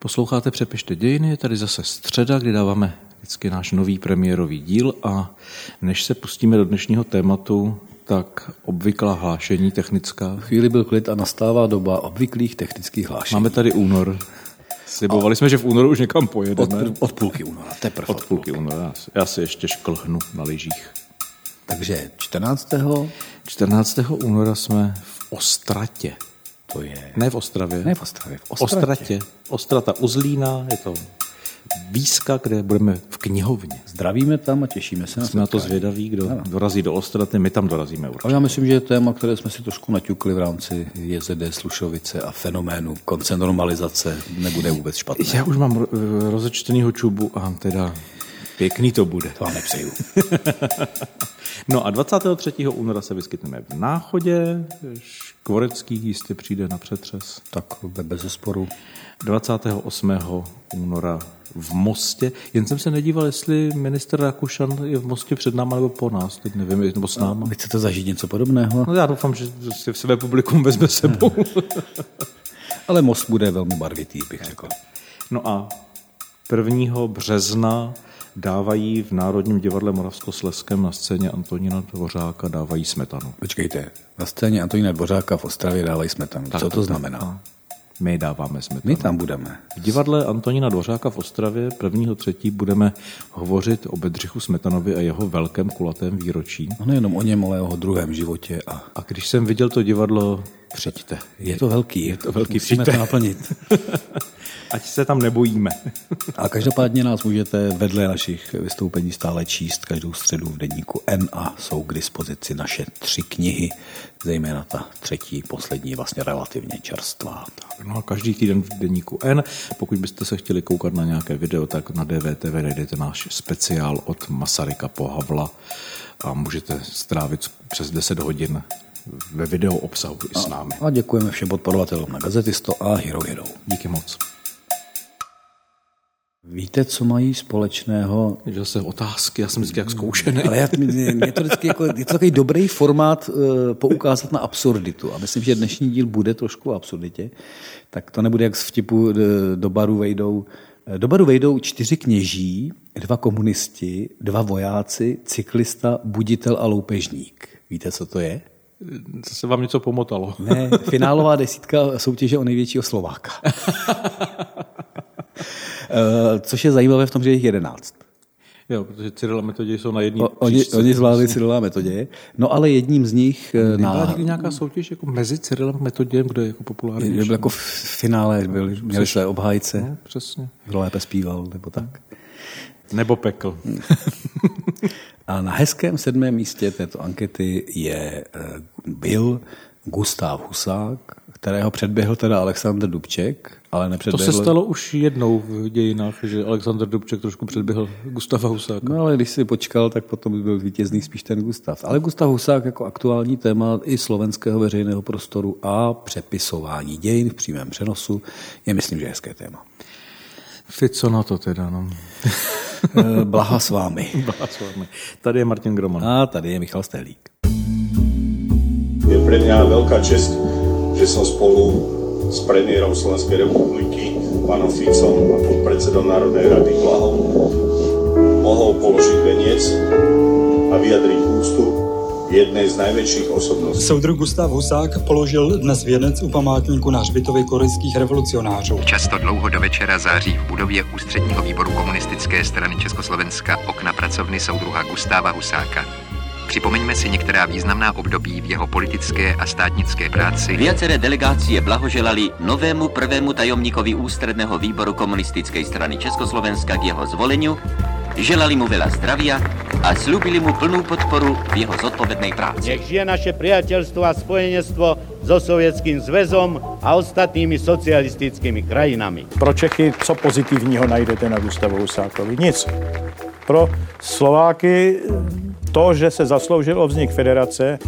Posloucháte Přepište dějiny, je tady zase středa, kdy dáváme vždycky náš nový premiérový díl a než se pustíme do dnešního tématu, tak obvyklá hlášení technická. Chvíli byl klid a nastává doba obvyklých technických hlášení. Máme tady únor. Slibovali jsme, že v únoru už někam pojedeme. Od, od půlky února, teprve od půlky února. Já si ještě šklhnu na lyžích. Takže 14. 14. února jsme v Ostratě. To je... Ne v Ostravě. Ne v Ostravě, v Ostratě. Ostratě. Ostrata Uzlína, je to výzka, kde budeme v knihovně. Zdravíme tam a těšíme se na Jsme na to zvědaví, kdo ano. dorazí do Ostraty, my tam dorazíme určitě. Ale já myslím, že je téma, které jsme si trošku naťukli v rámci JZD Slušovice a fenoménu konce normalizace, nebude vůbec špatné. Já už mám rozečtenýho čubu a teda pěkný to bude. To vám nepřeju. no a 23. února se vyskytneme v Náchodě, Škvorecký jistě přijde na přetřes. Tak bez zesporu. 28. února v Mostě. Jen jsem se nedíval, jestli minister Rakušan je v Mostě před náma nebo po nás, teď nevím, nebo s náma. Vy chcete zažít něco podobného? No já doufám, že si v své publikum vezme sebou. Ale Most bude velmi barvitý, bych řekl. No a 1. března dávají v Národním divadle Moravskosleském na scéně Antonína Dvořáka dávají smetanu. Počkejte, na scéně Antonína Dvořáka v Ostravě dávají smetanu. Tak, Co to znamená? Tak. My dáváme smetanu. My tam budeme. V divadle Antonína Dvořáka v Ostravě 1. třetí budeme hovořit o Bedřichu Smetanovi a jeho velkém kulatém výročí. No nejenom o něm, ale o jeho druhém životě. A, a když jsem viděl to divadlo, přijďte. Je to velký. Je to velký, Musíme přijďte. to naplnit. Ať se tam nebojíme. A každopádně nás můžete vedle našich vystoupení stále číst každou středu v deníku N a jsou k dispozici naše tři knihy, zejména ta třetí, poslední, vlastně relativně čerstvá. Tak, no a každý týden v deníku N. Pokud byste se chtěli koukat na nějaké video, tak na DVTV najdete náš speciál od Masaryka po Havla a můžete strávit přes 10 hodin ve video obsahu i s námi. A, a děkujeme všem podporovatelům na Gazetisto a Hero Hero. Díky moc. Víte, co mají společného? Že se otázky, já jsem vždycky jak zkoušený. Ale já, mě to vždycky jako, je to takový dobrý formát uh, poukázat na absurditu. A myslím, že dnešní díl bude trošku o absurditě. Tak to nebude jak z vtipu do, do baru vejdou do baru vejdou čtyři kněží, dva komunisti, dva vojáci, cyklista, buditel a loupežník. Víte, co to je? Zase vám něco pomotalo. Ne, finálová desítka soutěže o největšího Slováka. Eh, což je zajímavé v tom, že je jich jedenáct. Jo, protože Cyril a Metoděj jsou na jedním Oni, oni zvládli Cyrila a Metoděje. No ale jedním z nich... Eh, na... Byla nějaká soutěž jako mezi Cyrilem a Metodějem, kdo je jako populární? Byl jako v finále, byl, měli své obhájce. No, přesně. Kdo lépe zpíval, nebo tak. Nebo pekl. a na hezkém sedmém místě této ankety je, eh, byl Gustav Husák, kterého předběhl teda Aleksandr Dubček, ale nepředběhl... To se stalo už jednou v dějinách, že Aleksandr Dubček trošku předběhl Gustava Husáka. No ale když si počkal, tak potom by byl vítězný spíš ten Gustav. Ale Gustav Husák jako aktuální téma i slovenského veřejného prostoru a přepisování dějin v přímém přenosu je, myslím, že hezké téma. Ty co na to teda, no? Eh, blaha s vámi. Blaha s vámi. Tady je Martin Groman. A tady je Michal Stelík. Je pre mňa veľká čest, že som spolu s premiérom Slovenskej republiky, pánom Ficom a podpredsedom Národnej rady Blahom mohol položiť veniec a vyjadriť ústu jednej z najväčších osobností. Soudruh Gustav Husák položil dnes věnec u památníku na hřbitově korejských revolucionářů. Často dlouho do večera září v budově ústředního výboru komunistické strany Československa okna pracovny soudruha Gustáva Husáka. Připomeňme si některá významná období v jeho politické a státnické práci. Viaceré delegácie blahoželali novému prvému tajomníkovi ústredného výboru komunistickej strany Československa k jeho zvoleniu, želali mu veľa zdravia a slúbili mu plnú podporu v jeho zodpovednej práci. Nech žije naše priateľstvo a spojenectvo so Sovětským zväzom a ostatními socialistickými krajinami. Pro Čechy co pozitivního najdete na Gustavu Husákovi? Nic. Pro Slováky to, že se zasloužil o vznik federace,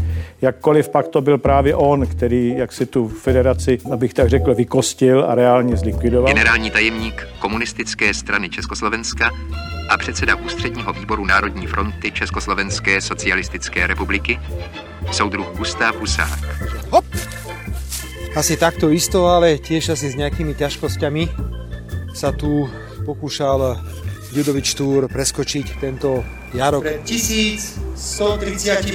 jakkoliv pak to byl právě on, který jak si tu federaci, abych tak řekl, vykostil a reálně zlikvidoval. Generální tajemník komunistické strany Československa a předseda ústředního výboru Národní fronty Československé socialistické republiky, soudruh Gustav Husák. Hop! Asi takto isto, ale tiež asi s nejakými ťažkosťami. sa tu pokúšal Ľudovít Štúr preskočiť tento jarok. Pred 1130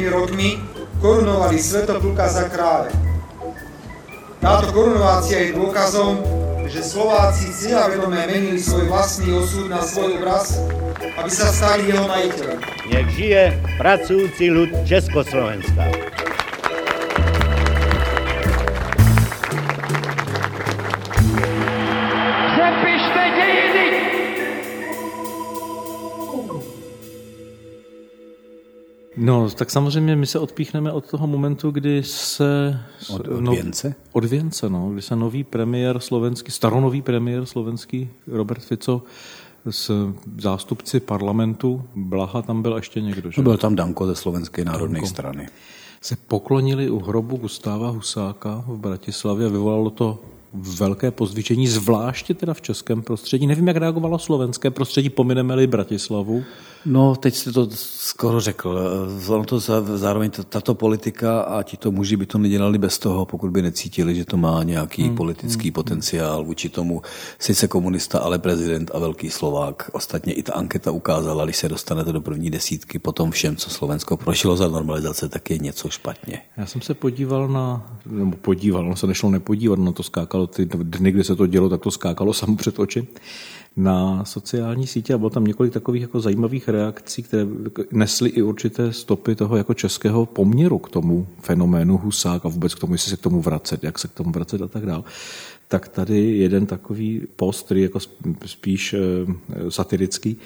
rokmi korunovali Svetopluka za kráľa. Táto korunovácia je dôkazom, že Slováci cieľavedomé menili svoj vlastný osud na svoj obraz, aby sa stali jeho majiteľom. Nech žije pracujúci ľud Československa. No, tak samozřejmě my se odpíchneme od toho momentu, kdy se... Od, od věnce? No, od věnce, no, kdy se nový premiér slovenský, staronový premiér slovenský Robert Fico s zástupci parlamentu, Blaha tam byl ještě někdo, že? No, byl tam Danko ze Slovenské národné Danko. strany. Se poklonili u hrobu Gustáva Husáka v Bratislavě a vyvolalo to velké pozvětšení, zvláště teda v českém prostředí. Nevím, jak reagovalo slovenské prostředí, pomineme-li Bratislavu. No, teď jste to skoro řekl. Ono to zároveň tato politika a ti to muži by to nedělali bez toho, pokud by necítili, že to má nějaký hmm. politický hmm. potenciál vůči tomu. Sice komunista, ale prezident a velký Slovák. Ostatně i ta anketa ukázala, když se dostanete do první desítky, potom všem, co Slovensko prošlo za normalizace, tak je něco špatně. Já jsem se podíval na, nebo podíval, ono se nešlo nepodívat, no to skákalo ty dny, kdy se to dělo, tak to skákalo samo před oči na sociální sítě a bylo tam několik takových jako zajímavých reakcí, které nesly i určité stopy toho jako českého poměru k tomu fenoménu Husák a vůbec k tomu, jestli se k tomu vracet, jak se k tomu vracet a tak dále tak tady jeden takový post, který jako spíš eh, satirický,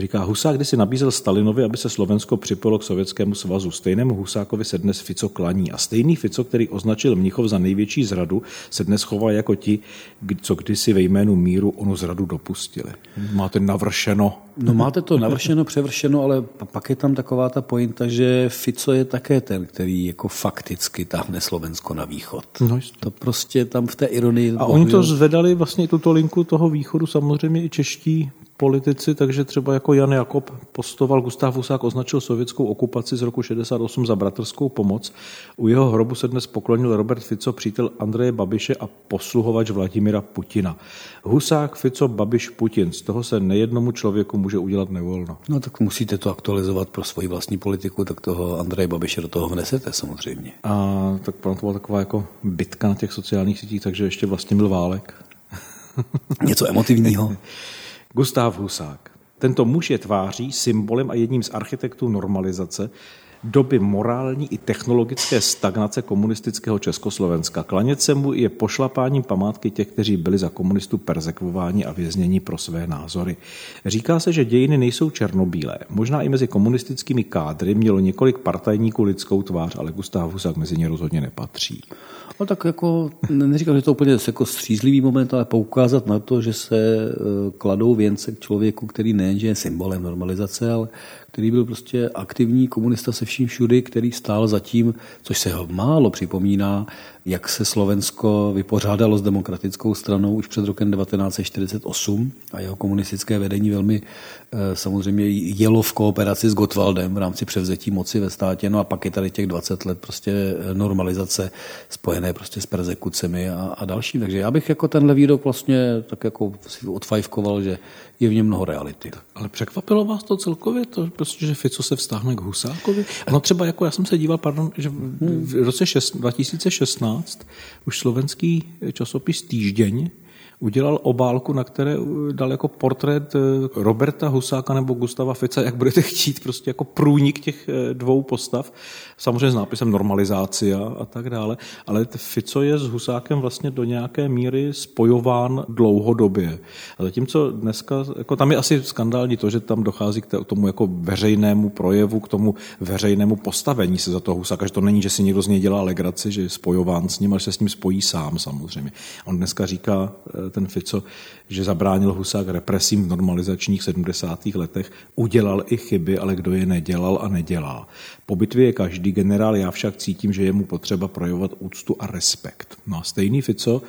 říká, Husák když si nabízel Stalinovi, aby se Slovensko připojilo k Sovětskému svazu. Stejnému Husákovi se dnes Fico klaní. A stejný Fico, který označil Mnichov za největší zradu, se dnes chová jako ti, co kdysi ve jménu míru onu zradu dopustili. Máte navršeno. No máte to navršeno, převršeno, ale pak je tam taková ta pointa, že Fico je také ten, který jako fakticky tahne Slovensko na východ. No, to prostě tam v té ironii a oni to zvedali vlastně tuto linku toho východu samozřejmě i čeští politici, takže třeba jako Jan Jakob postoval, Gustav Husák označil sovětskou okupaci z roku 68 za bratrskou pomoc. U jeho hrobu se dnes poklonil Robert Fico, přítel Andreje Babiše a posluhovač Vladimira Putina. Husák, Fico, Babiš, Putin. Z toho se nejednomu člověku může udělat nevolno. No tak musíte to aktualizovat pro svoji vlastní politiku, tak toho Andreje Babiše do toho vnesete samozřejmě. A tak to byla taková jako bitka na těch sociálních sítích, takže ještě vlastně byl válek. Něco emotivního. Gustav Husák. Tento muž je tváří, symbolem a jedním z architektů normalizace doby morální i technologické stagnace komunistického Československa. Klanět se mu je pošlapáním památky těch, kteří byli za komunistů persekvováni a vězněni pro své názory. Říká se, že dějiny nejsou černobílé. Možná i mezi komunistickými kádry mělo několik partajníků lidskou tvář, ale Gustav Husák mezi ně rozhodně nepatří. No tak jako, neříkám, že to úplně jako střízlivý moment, ale poukázat na to, že se e, kladou věnce k člověku, který nejenže je symbolem normalizace, ale který byl prostě aktivní komunista se vším všudy, který stál zatím, což se ho málo připomíná, jak se Slovensko vypořádalo s demokratickou stranou už před rokem 1948 a jeho komunistické vedení velmi eh, samozřejmě jelo v kooperaci s Gotwaldem v rámci převzetí moci ve státě. No a pak je tady těch 20 let prostě eh, normalizace spojené prostě s persekucemi a, a další. Takže já bych jako tenhle výrok vlastně tak jako si odfajfkoval, že je v něm mnoho reality. Ale překvapilo vás to celkově, to, prostě, že Fico se vztáhne k Husákovi? No třeba jako já jsem se díval, pardon, že v roce 6, 2016 už slovenský časopis Týždeň udělal obálku, na které dal jako portrét eh, Roberta Husáka nebo Gustava Fica, jak budete chtít, prostě jako průnik těch eh, dvou postav, samozřejmě s nápisem normalizácia a tak dále, ale Fico je s Husákem vlastně do nějaké míry spojován dlouhodobě. A zatímco dneska, jako tam je asi skandální to, že tam dochází k tomu jako veřejnému projevu, k tomu veřejnému postavení se za toho Husáka, že to není, že si někdo z něj dělá legraci, že je spojován s ním, ale že se s ním spojí sám samozřejmě. On dneska říká eh, ten Fico, že zabránil Husák represím v normalizačních 70. letech, udělal i chyby, ale kdo je nedělal a nedělá. Po bitvě je každý generál, já však cítím, že je mu potřeba projevovat úctu a respekt. No a stejný Fico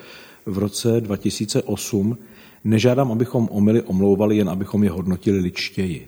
v roce 2008 nežádám, abychom omily omlouvali, jen abychom je hodnotili ličtěji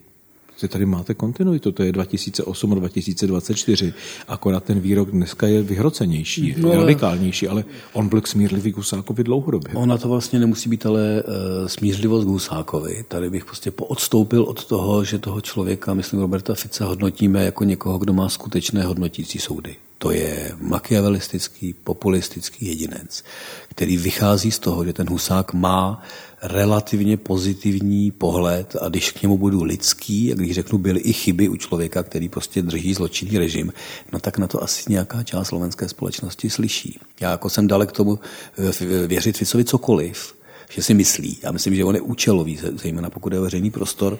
Prostě tady máte kontinuitu, to je 2008 a 2024, akorát ten výrok dneska je vyhrocenější, no, radikálnější, ale on byl k smírlivý Husákovi dlouhodobě. Ona to vlastně nemusí být ale uh, smířlivost k Husákovi. Tady bych prostě poodstoupil od toho, že toho člověka, myslím Roberta Fica, hodnotíme jako někoho, kdo má skutečné hodnotící soudy. To je machiavelistický, populistický jedinec, který vychází z toho, že ten Husák má relativně pozitivní pohled a když k němu budu lidský a když řeknu, byly i chyby u člověka, který prostě drží zločinný režim, no tak na to asi nějaká část slovenské společnosti slyší. Já jako jsem dalek tomu eh, věřit Ficovi cokoliv, že si myslí. Já myslím, že on je účelový, zejména pokud je veřejný prostor,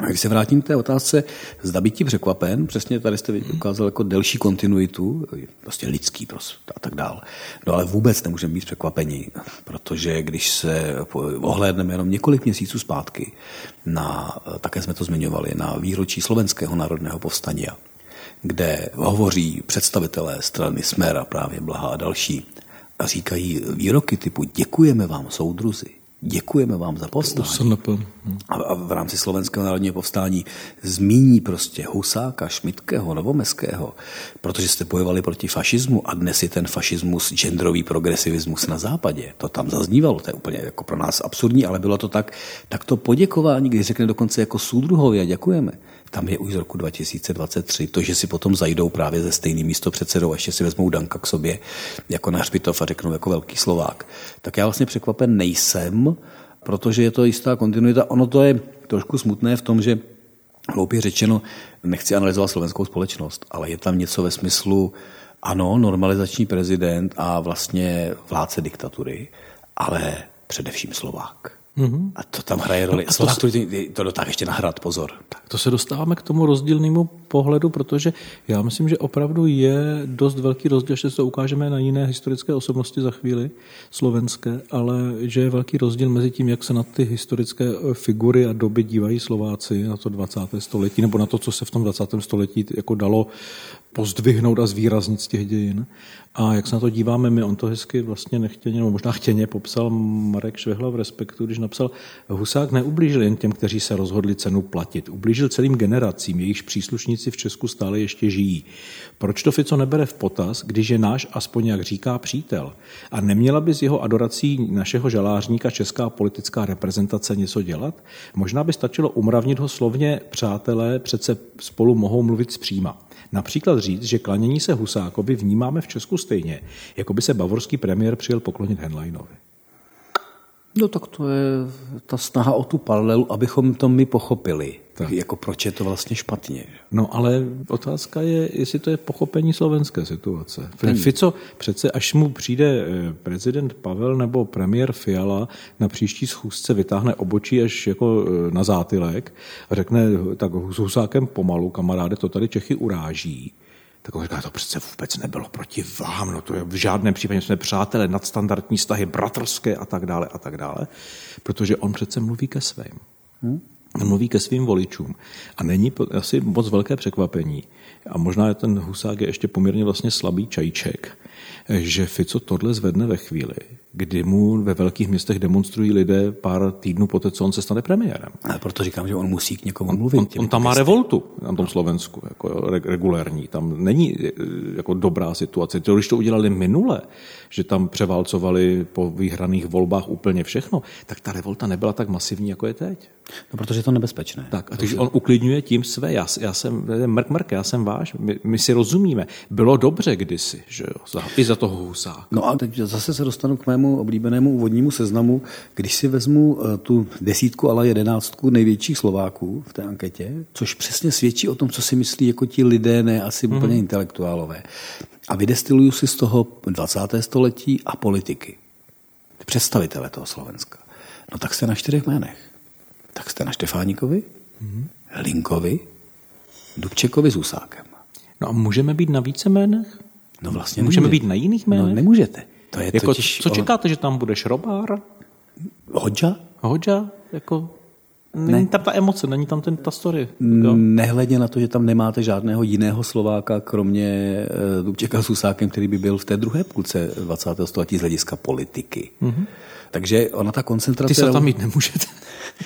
a když se vrátím k té otázce, zda být ti překvapen, přesně tady jste ukázal jako delší kontinuitu, prostě lidský prostě a tak dál. No ale vůbec nemůžeme být překvapeni, protože když se ohlédneme jenom několik měsíců zpátky, na, také jsme to zmiňovali, na výročí slovenského národného povstání, kde hovoří představitelé strany Smera, právě Blaha a další, a říkají výroky typu děkujeme vám, soudruzi, děkujeme vám za povstání. A, a v rámci Slovenského národního povstání zmíní prostě Husáka, Šmitkého, Novomeského, protože jste bojovali proti fašismu a dnes je ten fašismus genderový progresivismus na západě. To tam zaznívalo, to je úplně jako pro nás absurdní, ale bylo to tak, tak to poděkování, když řekne dokonce jako soudruhově a děkujeme, tam je už z roku 2023. To, že si potom zajdou právě ze stejný místo předsedou a ještě si vezmou Danka k sobě jako na hřbitov a řeknou jako velký Slovák. Tak já vlastně překvapen nejsem, protože je to jistá kontinuita. Ono to je trošku smutné v tom, že hloupě řečeno, nechci analyzovat slovenskou společnost, ale je tam něco ve smyslu, ano, normalizační prezident a vlastně vládce diktatury, ale především Slovák. Mm-hmm. A to tam hraje roli. A to, to, to dotáh ještě nahrát, pozor. Tak to se dostáváme k tomu rozdílnému pohledu, protože já myslím, že opravdu je dost velký rozdíl, že se to ukážeme na jiné historické osobnosti za chvíli, slovenské, ale že je velký rozdíl mezi tím, jak se na ty historické eh, figury a doby dívají Slováci na to 20. století, nebo na to, co se v tom 20. století jako dalo pozdvihnout a zvýraznit z těch dějin. A jak se na to díváme my, on to hezky vlastně nechtěně, nebo možná chtěně popsal Marek Švehla v Respektu, když napsal, Husák neublížil jen těm, kteří se rozhodli cenu platit. Ublížil celým generacím, jejichž příslušníci v Česku stále ještě žijí. Proč to Fico nebere v potaz, když je náš, aspoň jak říká, přítel? A neměla by z jeho adorací našeho žalářníka česká politická reprezentace něco dělat? Možná by stačilo umravnit ho slovně, přátelé přece spolu mohou mluvit zpříma. Například říct, že klanění se Husákovi vnímáme v Česku stejně, jako by se bavorský premiér přijel poklonit Henleinovi. No tak to je ta snaha o tu paralelu, abychom to my pochopili. Tak. Jako proč je to vlastně špatně. No ale otázka je, jestli to je pochopení slovenské situace. Hmm. Fico přece, až mu přijde eh, prezident Pavel nebo premiér Fiala na příští schůzce vytáhne obočí až jako eh, na zátylek a řekne tak s Husákem pomalu, kamaráde, to tady Čechy uráží tak on říká, to přece vůbec nebylo proti vám, no to je v žádném případě, jsme přátelé, nadstandardní vztahy, bratrské a tak dále a tak dále, protože on přece mluví ke svým. Hmm? Mluví ke svým voličům. A není asi moc velké překvapení, a možná je ten Husák je ještě poměrně vlastně slabý čajíček, že Fico tohle zvedne ve chvíli, kdy mu ve velkých městech demonstrují lidé pár týdnů poté, co on se stane premiérem. Ale proto říkám, že on musí k někomu mluvit. On, on tam má revoltu na tom Slovensku, jako regulérní. Tam není e, jako dobrá situace. To, když to udělali minule, že tam převálcovali po vyhraných volbách úplně všechno, tak ta revolta nebyla tak masivní, jako je teď. No, protože je to nebezpečné. Tak, a takže on uklidňuje tím své. Já, já jsem, mrk, mrk, já jsem váš, my, my si rozumíme. Bylo dobře kdysi, že jo, za, i za toho husáka. No a teď zase se dostanu k mému oblíbenému úvodnímu seznamu. Když si vezmu uh, tu desítku, ale jedenáctku největších Slováků v té anketě, což přesně svědčí o tom, co si myslí jako ti lidé, ne asi mm-hmm. úplně intelektuálové. A vydestiluju si z toho 20. století a politiky. Představitele toho Slovenska. No tak jste na čtyřech jménech tak jste na Štefánikovi, mm-hmm. Linkovi, Dubčekovi s Husákem. No a můžeme být na více jménech? No vlastně Můžeme nemůžete. být na jiných jménech? No nemůžete. To je jako, totiž co čekáte, že tam bude Šrobár? Hodža? Hodža? Jako... Není ne. tam ta emoce, není tam ten, ta story. Jo? Nehledě na to, že tam nemáte žádného jiného Slováka, kromě Dubčeka s Husákem, který by byl v té druhé půlce 20. století z hlediska politiky. Mm-hmm. Takže ona ta koncentrace... Ty se tam mít nemůžete.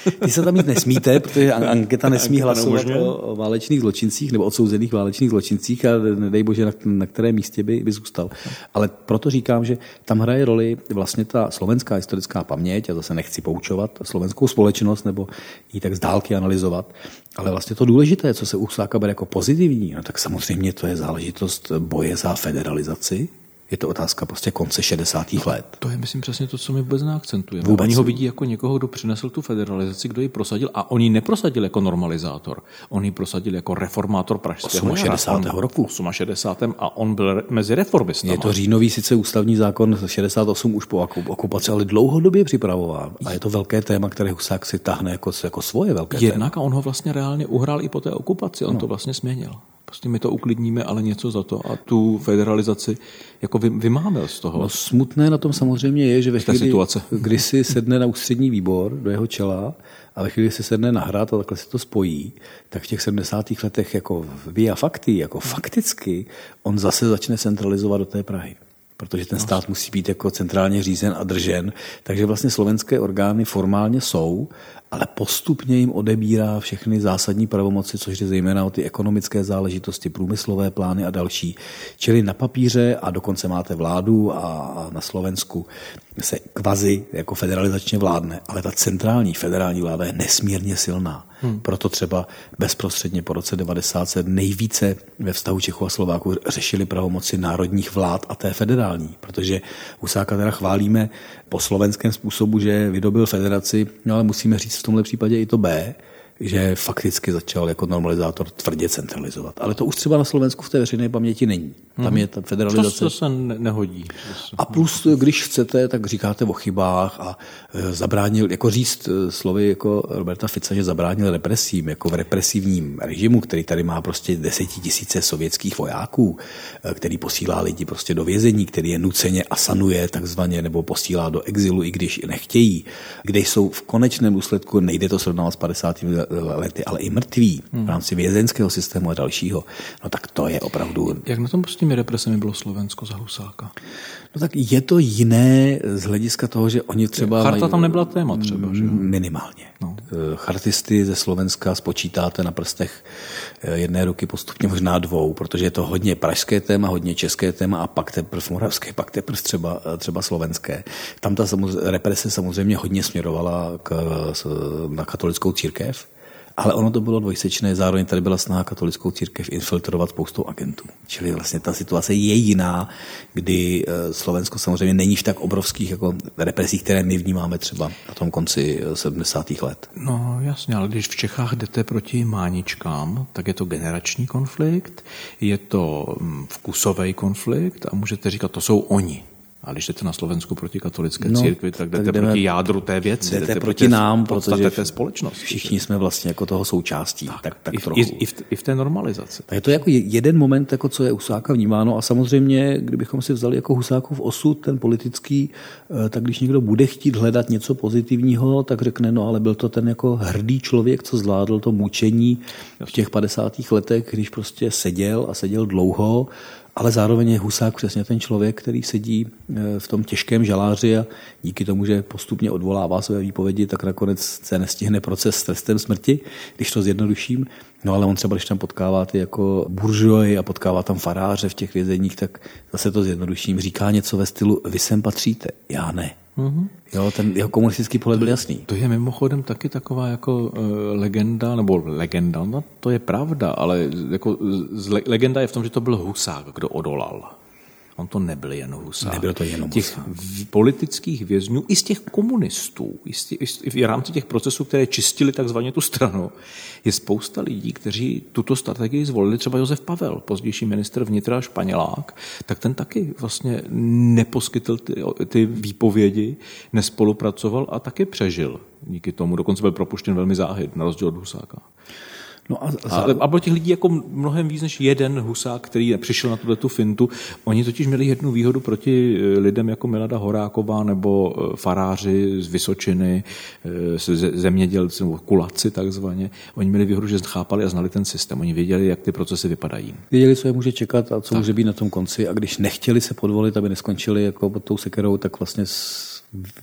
Ty se tam mít nesmíte, protože anketa nesmí hlasovat o válečných zločincích nebo odsouzených válečných zločincích a nedej bože, na, na kterém místě by, by zůstal. Ale proto říkám, že tam hraje roli vlastně ta slovenská historická paměť, a zase nechci poučovat slovenskou společnost nebo ji tak z dálky analyzovat, ale vlastně to důležité, co se u Husáka bere jako pozitivní, no tak samozřejmě to je záležitost boje za federalizaci, je to otázka prostě konce 60. let. To je, myslím, přesně to, co my vůbec neakcentujeme. Vůbec. Oni ho vidí jako někoho, kdo přinesl tu federalizaci, kdo ji prosadil a oni neprosadil jako normalizátor. On ji prosadil jako reformátor pražského 60. roku. 68. a on byl mezi reformistami. Je to říjnový sice ústavní zákon 68 už po okupaci, ale dlouhodobě připravován. A je to velké téma, které Husák si tahne jako, jako svoje velké Jednak téma. a on ho vlastně reálně uhrál i po té okupaci. On no. to vlastně změnil prostě my to uklidníme, ale něco za to a tu federalizaci jako vy, vymáme z toho. No, smutné na tom samozřejmě je, že ve chvíli, situace. kdy si sedne na ústřední výbor do jeho čela a ve chvíli si sedne na hrad a takhle se to spojí, tak v těch 70. letech jako via fakty, jako fakticky, on zase začne centralizovat do té Prahy protože ten stát musí být jako centrálně řízen a držen. Takže vlastně slovenské orgány formálně jsou, ale postupně jim odebírá všechny zásadní pravomoci, což je zejména o ty ekonomické záležitosti, průmyslové plány a další. Čili na papíře a dokonce máte vládu a na Slovensku se kvazi jako federalizačně vládne, ale ta centrální federální vláda je nesmírně silná. Hmm. Proto třeba bezprostředně po roce 90 se nejvíce ve vztahu Čechů a Slováků řešili pravomoci národních vlád a té federální, protože Husáka teda chválíme po slovenském způsobu, že vydobil federaci, no ale musíme říct v tomhle případě i to B, že fakticky začal jako normalizátor tvrdě centralizovat. Ale to už třeba na Slovensku v té veřejné paměti není. Tam mhm. je ta federalizace. To se nehodí. A plus, když chcete, tak říkáte o chybách a e, zabránil, jako říct e, slovy jako Roberta Fica, že zabránil represím, jako v represivním režimu, který tady má prostě desetitisíce sovětských vojáků, e, který posílá lidi prostě do vězení, který je nuceně asanuje takzvaně, nebo posílá do exilu, i když nechtějí, kde jsou v konečném důsledku, nejde to srovnávat s 50 lety, ale i mrtví hmm. v rámci vězeňského systému a dalšího, no tak to je opravdu... Jak na tom s těmi represemi bylo Slovensko za Husáka? No tak je to jiné z hlediska toho, že oni třeba... Charta mají, tam nebyla téma třeba, že? Minimálně. No. Eh, chartisty ze Slovenska spočítáte na prstech eh, jedné ruky, postupně možná dvou, protože je to hodně pražské téma, hodně české téma a pak teprve moravské, pak teprve třeba, eh, třeba slovenské. Tam ta represe samozřejmě hodně směrovala k, na katolickou církev, ale ono to bylo dvojsečné, zároveň tady byla snaha katolickou církev infiltrovat spoustou agentů. Čili vlastně ta situace je jiná, kdy eh, Slovensko samozřejmě není v tak obrovských jako represích, které my vnímáme třeba na tom konci 70. Eh, let. No jasně, ale když v Čechách jdete proti máničkám, tak je to generační konflikt, je to mm, vkusový konflikt a můžete říkat, to jsou oni. A když jdete na Slovensku proti katolické no, církvi, tak jdete tak jdeme, proti jádru té věci. Jdete, jdete proti nám, protože té společnosti. Všichni jsme vlastně jako toho součástí. Tak, tak, tak i, trochu. I, i, v, I v té normalizaci. Tak je to jako jeden moment, jako co je Husáka vnímáno a samozřejmě, kdybychom si vzali jako Husákův osud, ten politický, eh, tak když někdo bude chtít hledat něco pozitivního, tak řekne, no ale byl to ten jako hrdý člověk, co zvládl to mučení v těch 50. letech, když prostě seděl a seděl dlouho, ale zároveň je Husák přesně ten člověk, který sedí eh, v tom těžkém žaláři a díky tomu, že postupně odvolává své výpovědi, tak nakonec se nestihne proces s trestem smrti, když to zjednoduším. No ale on třeba, když tam potkává ty jako buržoji a potkává tam faráře v těch vězeních, tak zase to zjednoduším, říká něco ve stylu vy sem patříte, já ne. Mm-hmm. Jo, ten jeho komunistický pohled byl jasný. To je mimochodem taky taková jako uh, legenda, nebo legenda, no to je pravda, ale jako z, legenda je v tom, že to byl Husák, kdo odolal. On to nebyl jen Husák. Nebyl to jenom Těch Husák. politických vězňů, i z těch komunistů, i, z těch, i v rámci těch procesů, které čistili takzvaně tu stranu, je spousta lidí, kteří tuto strategii zvolili, třeba Josef Pavel, pozdější minister vnitra Španělák, tak ten taky vlastně neposkytl ty, ty výpovědi, nespolupracoval a taky přežil díky tomu. Dokonce byl propuštěn velmi záhy, na rozdíl od Husáka. No a, a, a bylo těch lidí jako mnohem víc než jeden husák, který přišel na tuto fintu. Oni totiž měli jednu výhodu proti eh, lidem jako Milada Horáková nebo eh, faráři z Vysočiny, eh, zemědělci nebo kulaci takzvaně. Oni měli výhodu, že chápali a znali ten systém. Oni věděli, jak ty procesy vypadají. Věděli, co je může čekat a co tak. může být na tom konci. A když nechtěli se podvolit, aby neskončili jako pod tou sekerou, tak vlastně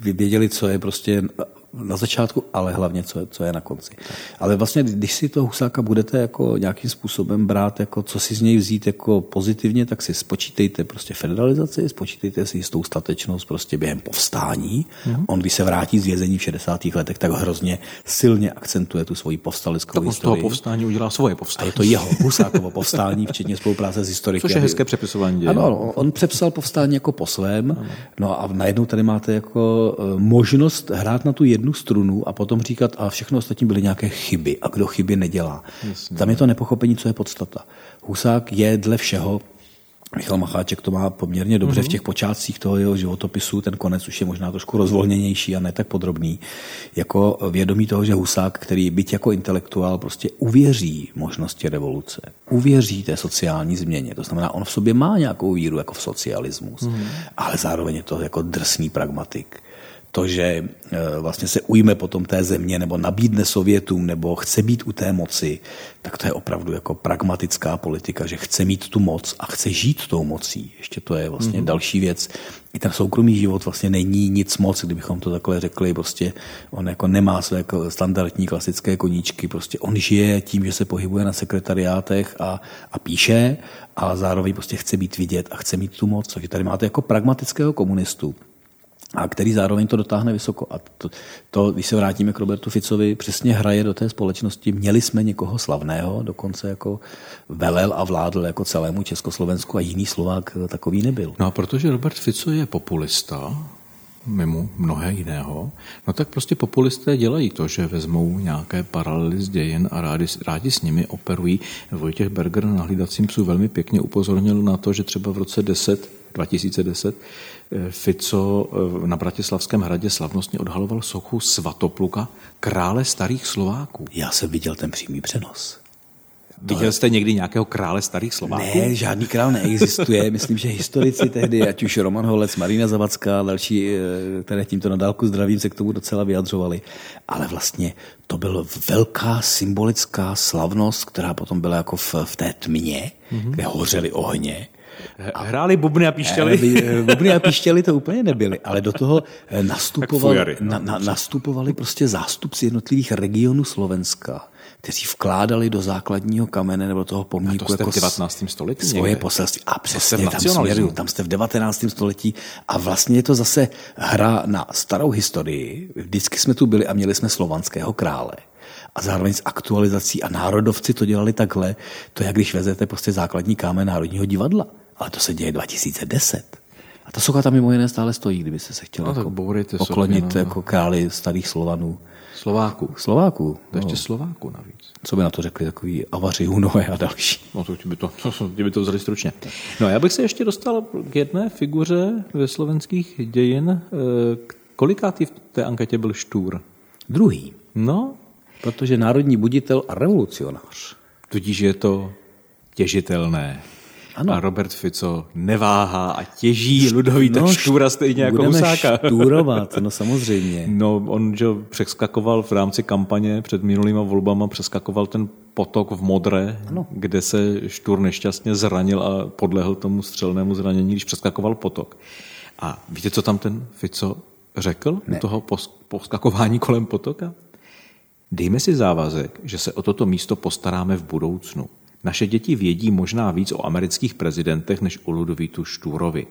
věděli, co je prostě na začátku, ale hlavně, co je, co je na konci. Ale vlastně, když si toho Husáka budete jako nějakým způsobem brát, jako co si z něj vzít jako pozitivně, tak si spočítejte prostě federalizaci, spočítejte si jistou statečnost prostě během povstání. Mm-hmm. On, když se vrátí z vězení v 60. letech, tak hrozně silně akcentuje tu svoji povstalickou tak historii. z toho povstání udělá svoje povstání. A je to jeho Husákovo povstání, včetně spolupráce s historiky. Což je hezké přepisování dějin. Ano, on přepsal povstání jako po svém, no a najednou tady máte jako eh, možnost hrát na tu jednu strunu a potom říkat, a všechno ostatní byly nějaké chyby a kdo chyby nedělá. Jasně. Tam je to nepochopení, co je podstata. Husák je dle všeho Michal Macháček to má poměrně dobře mm-hmm. v těch počátcích toho jeho životopisu, ten konec už je možná trošku rozvolněnější a ne tak podrobný, jako vědomí toho, že Husák, který byť jako intelektuál prostě uvěří možnosti revoluce, uvěří té sociální změně, to znamená, on v sobě má nějakou víru jako v socialismus, mm-hmm. ale zároveň je to jako drsný pragmatik to, že e, vlastně se ujme potom té země nebo nabídne Sovětům nebo chce být u té moci, tak to je opravdu jako pragmatická politika, že chce mít tu moc a chce žít tou mocí. Ještě to je vlastně mm-hmm. další věc. I ten soukromý život vlastně není nic moc, kdybychom to takhle řekli, prostě on jako nemá své jako standardní klasické koníčky, prostě on žije tím, že se pohybuje na sekretariátech a, a píše a zároveň prostě chce být vidět a chce mít tu moc. Takže tady máte jako pragmatického komunistu, a který zároveň to dotáhne vysoko. A to, to, když se vrátíme k Robertu Ficovi, přesně hraje do té společnosti. Měli jsme někoho slavného, dokonce jako velel a vládl jako celému Československu a jiný Slovák takový nebyl. No a protože Robert Fico je populista, mimo mnohé jiného, no tak prostě populisté dělají to, že vezmou nějaké paralely z dějin a rádi, rádi s nimi operují. Vojtěch Berger na hlídacím psu velmi pěkně upozornil na to, že třeba v roce 10, 2010 Fico eh, na Bratislavském hradě slavnostně odhaloval sochu Svatopluka, krále starých Slováků. Já jsem viděl ten přímý přenos. Viděl jste někdy nějakého krále starých Slováků? Ne, žádný král neexistuje. Myslím, že historici tehdy, ať už Roman Holec, Marina Zavacká a další, eh, které tímto na dálku zdravím, se k tomu docela vyjadřovali. Ale vlastně to byla velká symbolická slavnost, která potom byla jako v, v té tmě, mm-hmm. kde hořely ohně Hráli bubny a píšťali? Eh, bubny a píšťali to úplně nebyli, ale do toho eh, nastupovali, na, na, nastupovali prostě zástupci jednotlivých regionů Slovenska kteří vkládali do základního kamene nebo toho pomníku to jako v 19. století svoje někde. poselství. A přesně tam směruju, tam jste v 19. století a vlastně je to zase hra na starou historii. Vždycky jsme tu byli a měli jsme slovanského krále a zároveň s aktualizací a národovci to dělali takhle. To je, jak když vezete prostě základní kámen Národního divadla. Ale to se děje 2010. A ta socha tam mimo jiné stále stojí, kdyby se se chtěl no, jako poklonit sochy, no. jako králi starých Slovanů. Slováků. Slováků. To ještě no. Slováků navíc. Co by na to řekli takový avaři, hunové a další? No to by to, to, by to vzali stručně. No já bych se ještě dostal k jedné figuře ve slovenských dějin. E, kolikátý v té anketě byl Štůr? Druhý. No. Protože národní buditel a revolucionář. Tudíž je to těžitelné. Ano. A Robert Fico neváhá a těží Ludovíta no, Štůra stejně jako Husáka. štůrovat, no samozřejmě. No, on že přeskakoval v rámci kampaně před minulýma volbama, přeskakoval ten potok v Modré, ano. kde se Štůr nešťastně zranil a podlehl tomu střelnému zranění, když přeskakoval potok. A víte, co tam ten Fico řekl ne. toho poskakování kolem potoka? Dejme si závazek, že se o toto místo postaráme v budoucnu. Naše děti vědí možná víc o amerických prezidentech než o Ludovítu Štúrovi.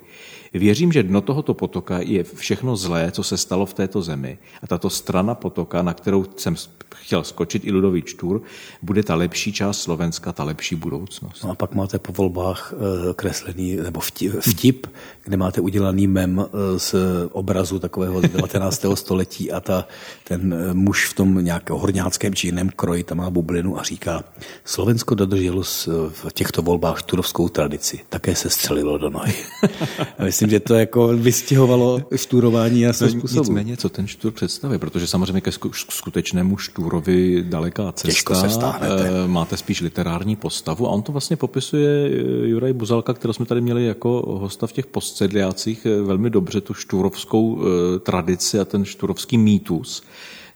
Věřím, že dno tohoto potoka je všechno zlé, co se stalo v této zemi a tato strana potoka, na kterou jsem chtěl skočit i Ludový Štůr, bude ta lepší část Slovenska, ta lepší budoucnost. No a pak máte po volbách eh, kreslený, nebo vtip, kde máte udělaný mem eh, z obrazu takového z 19. století a ta, ten eh, muž v tom nějakém horňáckém či jiném kroji tam má bublinu a říká, Slovensko dodrželo v těchto volbách šturovskou tradici, také se střelilo do nohy. myslím, že to jako vystihovalo šturování a no, způsobu. Nicméně, co ten štur představuje, protože samozřejmě ke skutečnému šturovi daleká cesta. Těžko se stáhnete. Eh, máte spíš literární postavu a on to vlastně popisuje eh, Juraj Buzalka, kterého jsme tady měli jako hosta v těch postsedliácích eh, velmi dobře, tu šturovskou tradici a ten šturovský mýtus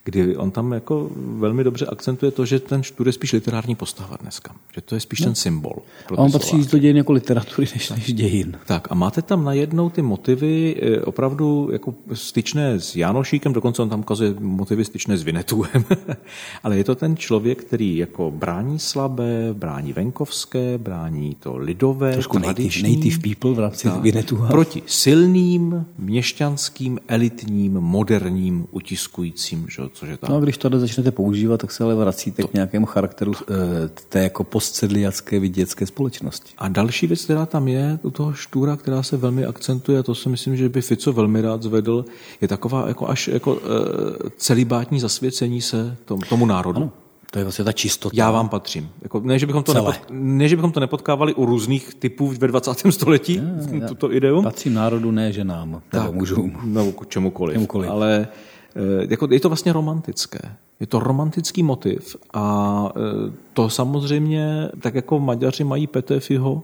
kdy on tam jako velmi dobře akcentuje to, že ten Štur je spíš literární postava dneska. Že to je spíš no. ten symbol. A on patří do dějin jako literatury než, než dějin. Tak a máte tam najednou ty motivy eh, opravdu jako styčné s Janošíkem, dokonce on tam ukazuje motivy styčné s Vinetuem. Ale je to ten člověk, který jako brání slabé, brání venkovské, brání to lidové, Trošku native, native people v rámci Vinetu. Proti silným, měšťanským, elitním, moderním, utiskujícím, že? Což je tam. No a když to začnete používat, tak se ale vracíte to. k nějakému charakteru eh, té jako postsedliacké vidětské společnosti. A další věc, která tam je u toho štůra, která se velmi akcentuje, a to si myslím, že by Fico velmi rád zvedl, je taková jako až jako eh, celibátní zasvěcení se tomu, tomu národu. Ano. To je vlastně ta čistota. Já vám patřím. Jako, ne, že bychom to nepod, ne, že bychom to nepotkávali u různých typů ve 20. století, já, tuto ideu. Patřím národu, ne ženám, nebo mužům. Nebo čemukoliv. čemukoliv. Ale jako, je to vlastně romantické. Je to romantický motiv a eh, to samozřejmě, tak jako Maďaři mají Petefiho,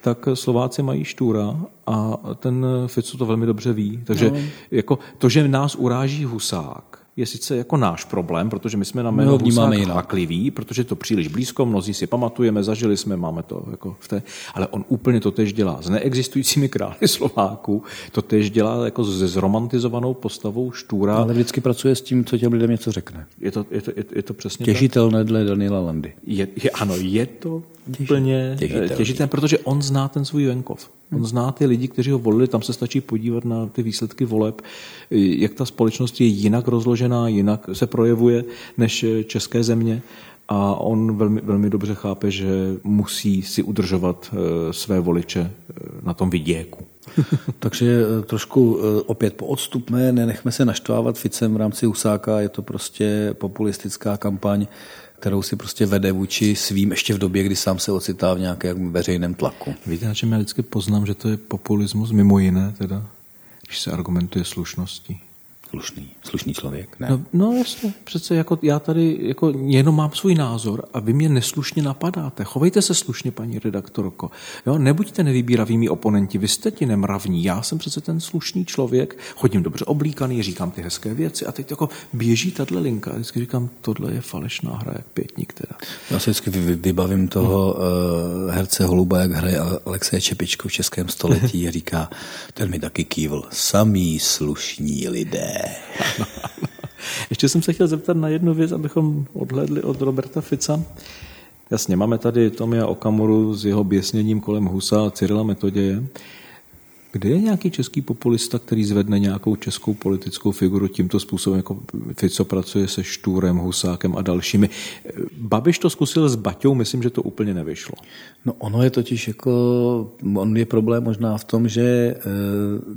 tak Slováci mají Štůra a ten Fico to velmi dobře ví. Takže no. jako to, že nás uráží Husák, je sice jako náš problém, protože my jsme na jméno no, vnímáme hlaklivý, protože to příliš blízko, mnozí si pamatujeme, zažili jsme, máme to jako v té, ale on úplně to tež dělá s neexistujícími krály Slováků, to tež dělá jako se zromantizovanou postavou Štůra. Ale vždycky pracuje s tím, co těm lidem něco řekne. Je to, je to, je, je to přesně Těžitelné dle Daniela Landy. Je, je, ano, je to úplně těžitelné, těžitelné, protože on zná ten svůj venkov. On zná ty lidi, kteří ho volili, tam se stačí podívat na ty výsledky voleb, jak ta společnost je jinak rozložená, jinak se projevuje než české země a on velmi, velmi dobře chápe, že musí si udržovat eh, své voliče eh, na tom viděku. Takže eh, trošku opět poodstupme, nenechme se naštvávat Ficem v rámci Husáka, je to prostě populistická kampaň, kterou si prostě vede vůči svým ještě v době, kdy sám se ocitá v nějakém veřejném tlaku. Víte, na čem já vždycky poznám, že to je populismus, mimo jiné teda, když se argumentuje slušností slušný, slušný člověk, ne? No, no jasně, přece jako já tady jako jenom mám svůj názor a vy mě neslušně napadáte. Chovejte se slušně, paní redaktorko. Jo, nebuďte nevýběravími oponenti, vy jste ti nemravní. Já jsem přece ten slušný člověk, chodím dobře oblíkaný, říkám ty hezké věci a teď jako běží tahle linka. Vždycky říkám, tohle je falešná hra, jak pětník teda. Já si vždycky vybavím toho hmm. herce Holuba, jak hraje Alexej Čepičko v českém století a říká, ten mi taky kývl, samý slušní lidé. Ještě jsem se chtěl zeptat na jednu věc, abychom odhledli od Roberta Fica. Jasně, máme tady Tomia Okamuru s jeho běsněním kolem Husa a Cyrila Metoděje. Kde je nějaký český populista, který zvedne nějakou českou politickou figuru tímto způsobem, jako Fico pracuje se Štůrem, Husákem a dalšími? Babiš to zkusil s Baťou, myslím, že to úplně nevyšlo. No ono je totiž jako, on je problém možná v tom, že e,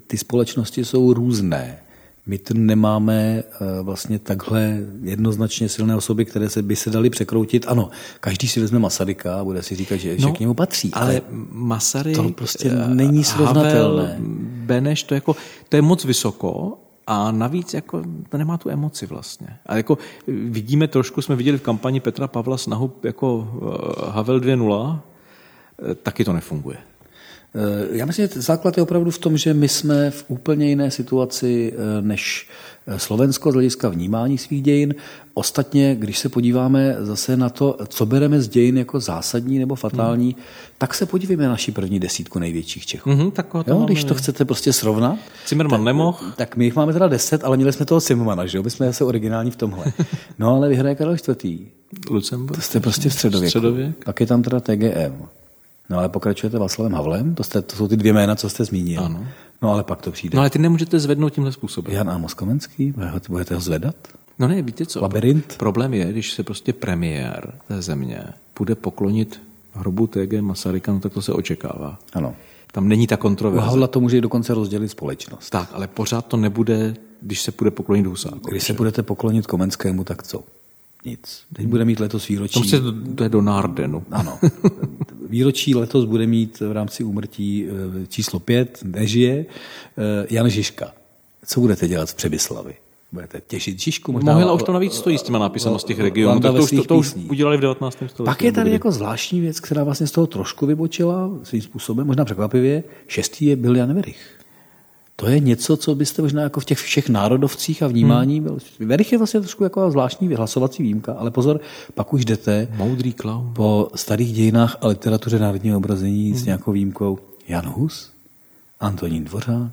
ty společnosti jsou různé. My tu nemáme eh, vlastně takhle jednoznačně silné osoby, které se by se daly překroutit. Ano, každý si vezme Masaryka a bude si říkat, že, no, že k němu patří. Ale Masaryk, to prostě není srovnatelné. Havel, Beneš, to, jako, to je moc vysoko a navíc jako, to nemá tu emoci vlastně. A jako vidíme trošku, jsme viděli v kampani Petra Pavla snahu jako eh, Havel 2.0, eh, taky to nefunguje. Eh, já myslím, že základ je opravdu v tom, že my jsme v úplně jiné situaci eh, než eh, Slovensko z hlediska vnímání svých dějin. Ostatně, když se podíváme zase na to, co bereme z dějin jako zásadní nebo fatální, hmm. tak se podívejme na naši první desítku největších Čechů. Hmm, tak to jo, když to chcete prostě srovnat. Zimmerman nemohl. Tak my jich máme teda deset, ale měli jsme toho Zimmermana, že jo? My jsme zase originální v tomhle. No ale vyhraje Karel IV. Lucemburg. To jste prostě v středověku. Středověk. Pak je tam teda TGM. No ale pokračujete Václavem Havlem, to, jste, to jsou ty dvě jména, co jste zmínil. Ano. No ale pak to přijde. No ale ty nemůžete zvednout tímhle způsobem. Jan Amos Komenský, budete ho zvedat? No ne, víte co? Labirint? Problém je, když se prostě premiér té země bude poklonit hrobu TG Masaryka, no tak to se očekává. Ano. Tam není ta kontroverze. Havla to může dokonce rozdělit společnost. Tak, ale pořád to nebude, když se bude poklonit Husáku. Když se budete poklonit Komenskému, tak co? Nic. Teď bude mít letos výročí. Tom se jde do Nardenu. Ano. Výročí letos bude mít v rámci úmrtí eh, číslo pět, nežije, eh, Jan Žižka. Co budete dělat v Přebyslavy? Budete těšit Žižku? Možná Mohla už to navíc stojí s těma nápisama z těch regionů. Tak to, už, to, to už udělali v 19. století. Pak je tady jako zvláštní věc, která vlastně z toho trošku vybočila svým způsobem, možná překvapivě. Šestý je byl Jan Verich. To je něco, co byste možná jako v těch všech národovcích a vnímání hmm. byl. Verich je vlastně trošku jako zvláštní vyhlasovací výjimka, ale pozor, pak už jdete Moudrý klaun. po starých dějinách a literatuře národního obrazení hmm. s nějakou výjimkou Jan Hus, Antonín Dvořák,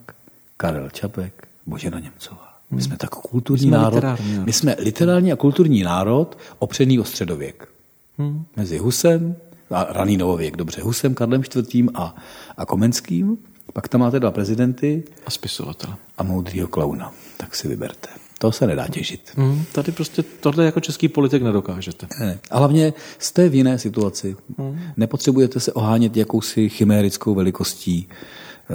Karel Čapek, Božena Němcová. My jsme tak kulturní jsme národ. národ. My jsme literární a kulturní národ opřený o středověk. Hmm. Mezi Husem, a raný novověk, dobře, Husem, Karlem IV. a, a Komenským. Pak tam máte dva prezidenty A spisovatel. a moudrýho klauna. Tak si vyberte. To se nedá těžit. Hmm. Tady prostě tohle jako český politik nedokážete. Ne. A hlavně jste v jiné situaci. Nepotřebujete se ohánět jakousi chimérickou velikostí,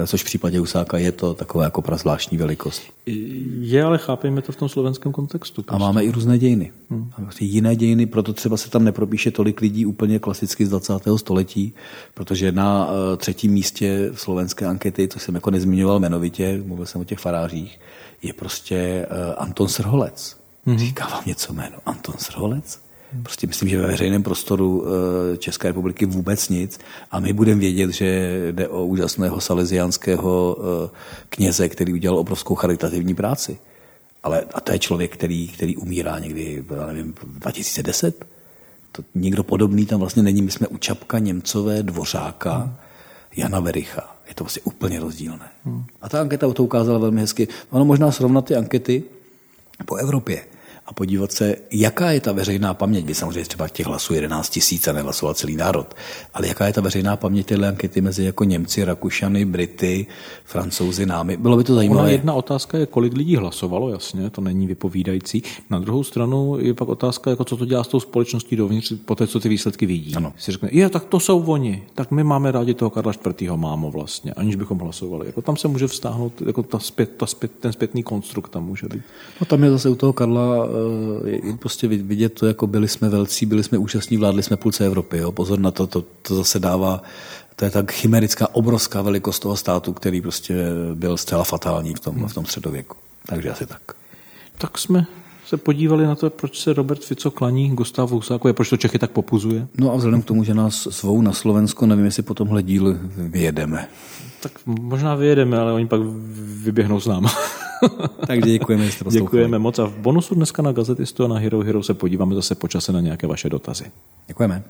což v případě Husáka je to taková jako prazvláštní velikost. Je, ale chápejme to v tom slovenském kontextu. A máme i různé dějiny. Hmm. Prostě jiné dějiny, proto třeba se tam nepropíše tolik lidí úplně klasicky z 20. století, protože na uh, třetím místě slovenské ankety, to jsem jako nezmiňoval jmenovitě, mluvil jsem o těch farářích, je prostě uh, Anton Srholec. Hmm. Říká vám něco jméno Anton Srholec? Prostě myslím, že ve veřejném prostoru uh, České republiky vůbec nic a my budeme vědět, že jde o úžasného salesiánského uh, kněze, který udělal obrovskou charitativní práci. Ale a to je člověk, který, který umírá někdy, já nevím, 2010. To nikdo podobný tam vlastně není. My jsme u Čapka, Němcové, Dvořáka, hmm. Jana Vericha. Je to vlastně úplně rozdílné. Hmm. A ta anketa to ukázala velmi hezky. Ono možná srovnat ty ankety po Evropě a podívat se, jaká je ta veřejná paměť. Vy samozřejmě třeba těch hlasů 11 tisíc a nehlasoval celý národ, ale jaká je ta veřejná paměť téhle ankety mezi jako Němci, Rakušany, Brity, Francouzi, námi. Bylo by to Ona zajímavé. jedna otázka je, kolik lidí hlasovalo, jasně, to není vypovídající. Na druhou stranu je pak otázka, jako co to dělá s tou společností dovnitř, po té, co ty výsledky vidí. Ano. Si řekne, je, tak to jsou oni, tak my máme rádi toho Karla IV. mámo vlastně, aniž bychom hlasovali. Jako tam se může vztáhnout, jako ta zpět, ta zpět, ten zpětný konstrukt tam může být. No tam je zase u toho Karla prostě vid- vidět to, jako byli jsme velcí, byli jsme účastní, vládli jsme půlce Evropy. Jo. Pozor na to, to, to zase dává, to je tak chimerická, obrovská velikost toho státu, který prostě byl zcela fatální v tom, v tom středověku. Takže asi tak. Tak jsme se podívali na to, proč se Robert Fico klaní Gustavu Husákovi, proč to Čechy tak popuzuje. No a vzhledem k tomu, že nás svou na Slovensko, nevím, jestli po tomhle díl vyjedeme. Tak možná vyjedeme, ale oni pak vyběhnou s náma. Takže děkujeme, že jste poslouchali. Děkujeme moc a v bonusu dneska na Gazetistu a na Hero Hero se podíváme zase počase na nějaké vaše dotazy. Děkujeme.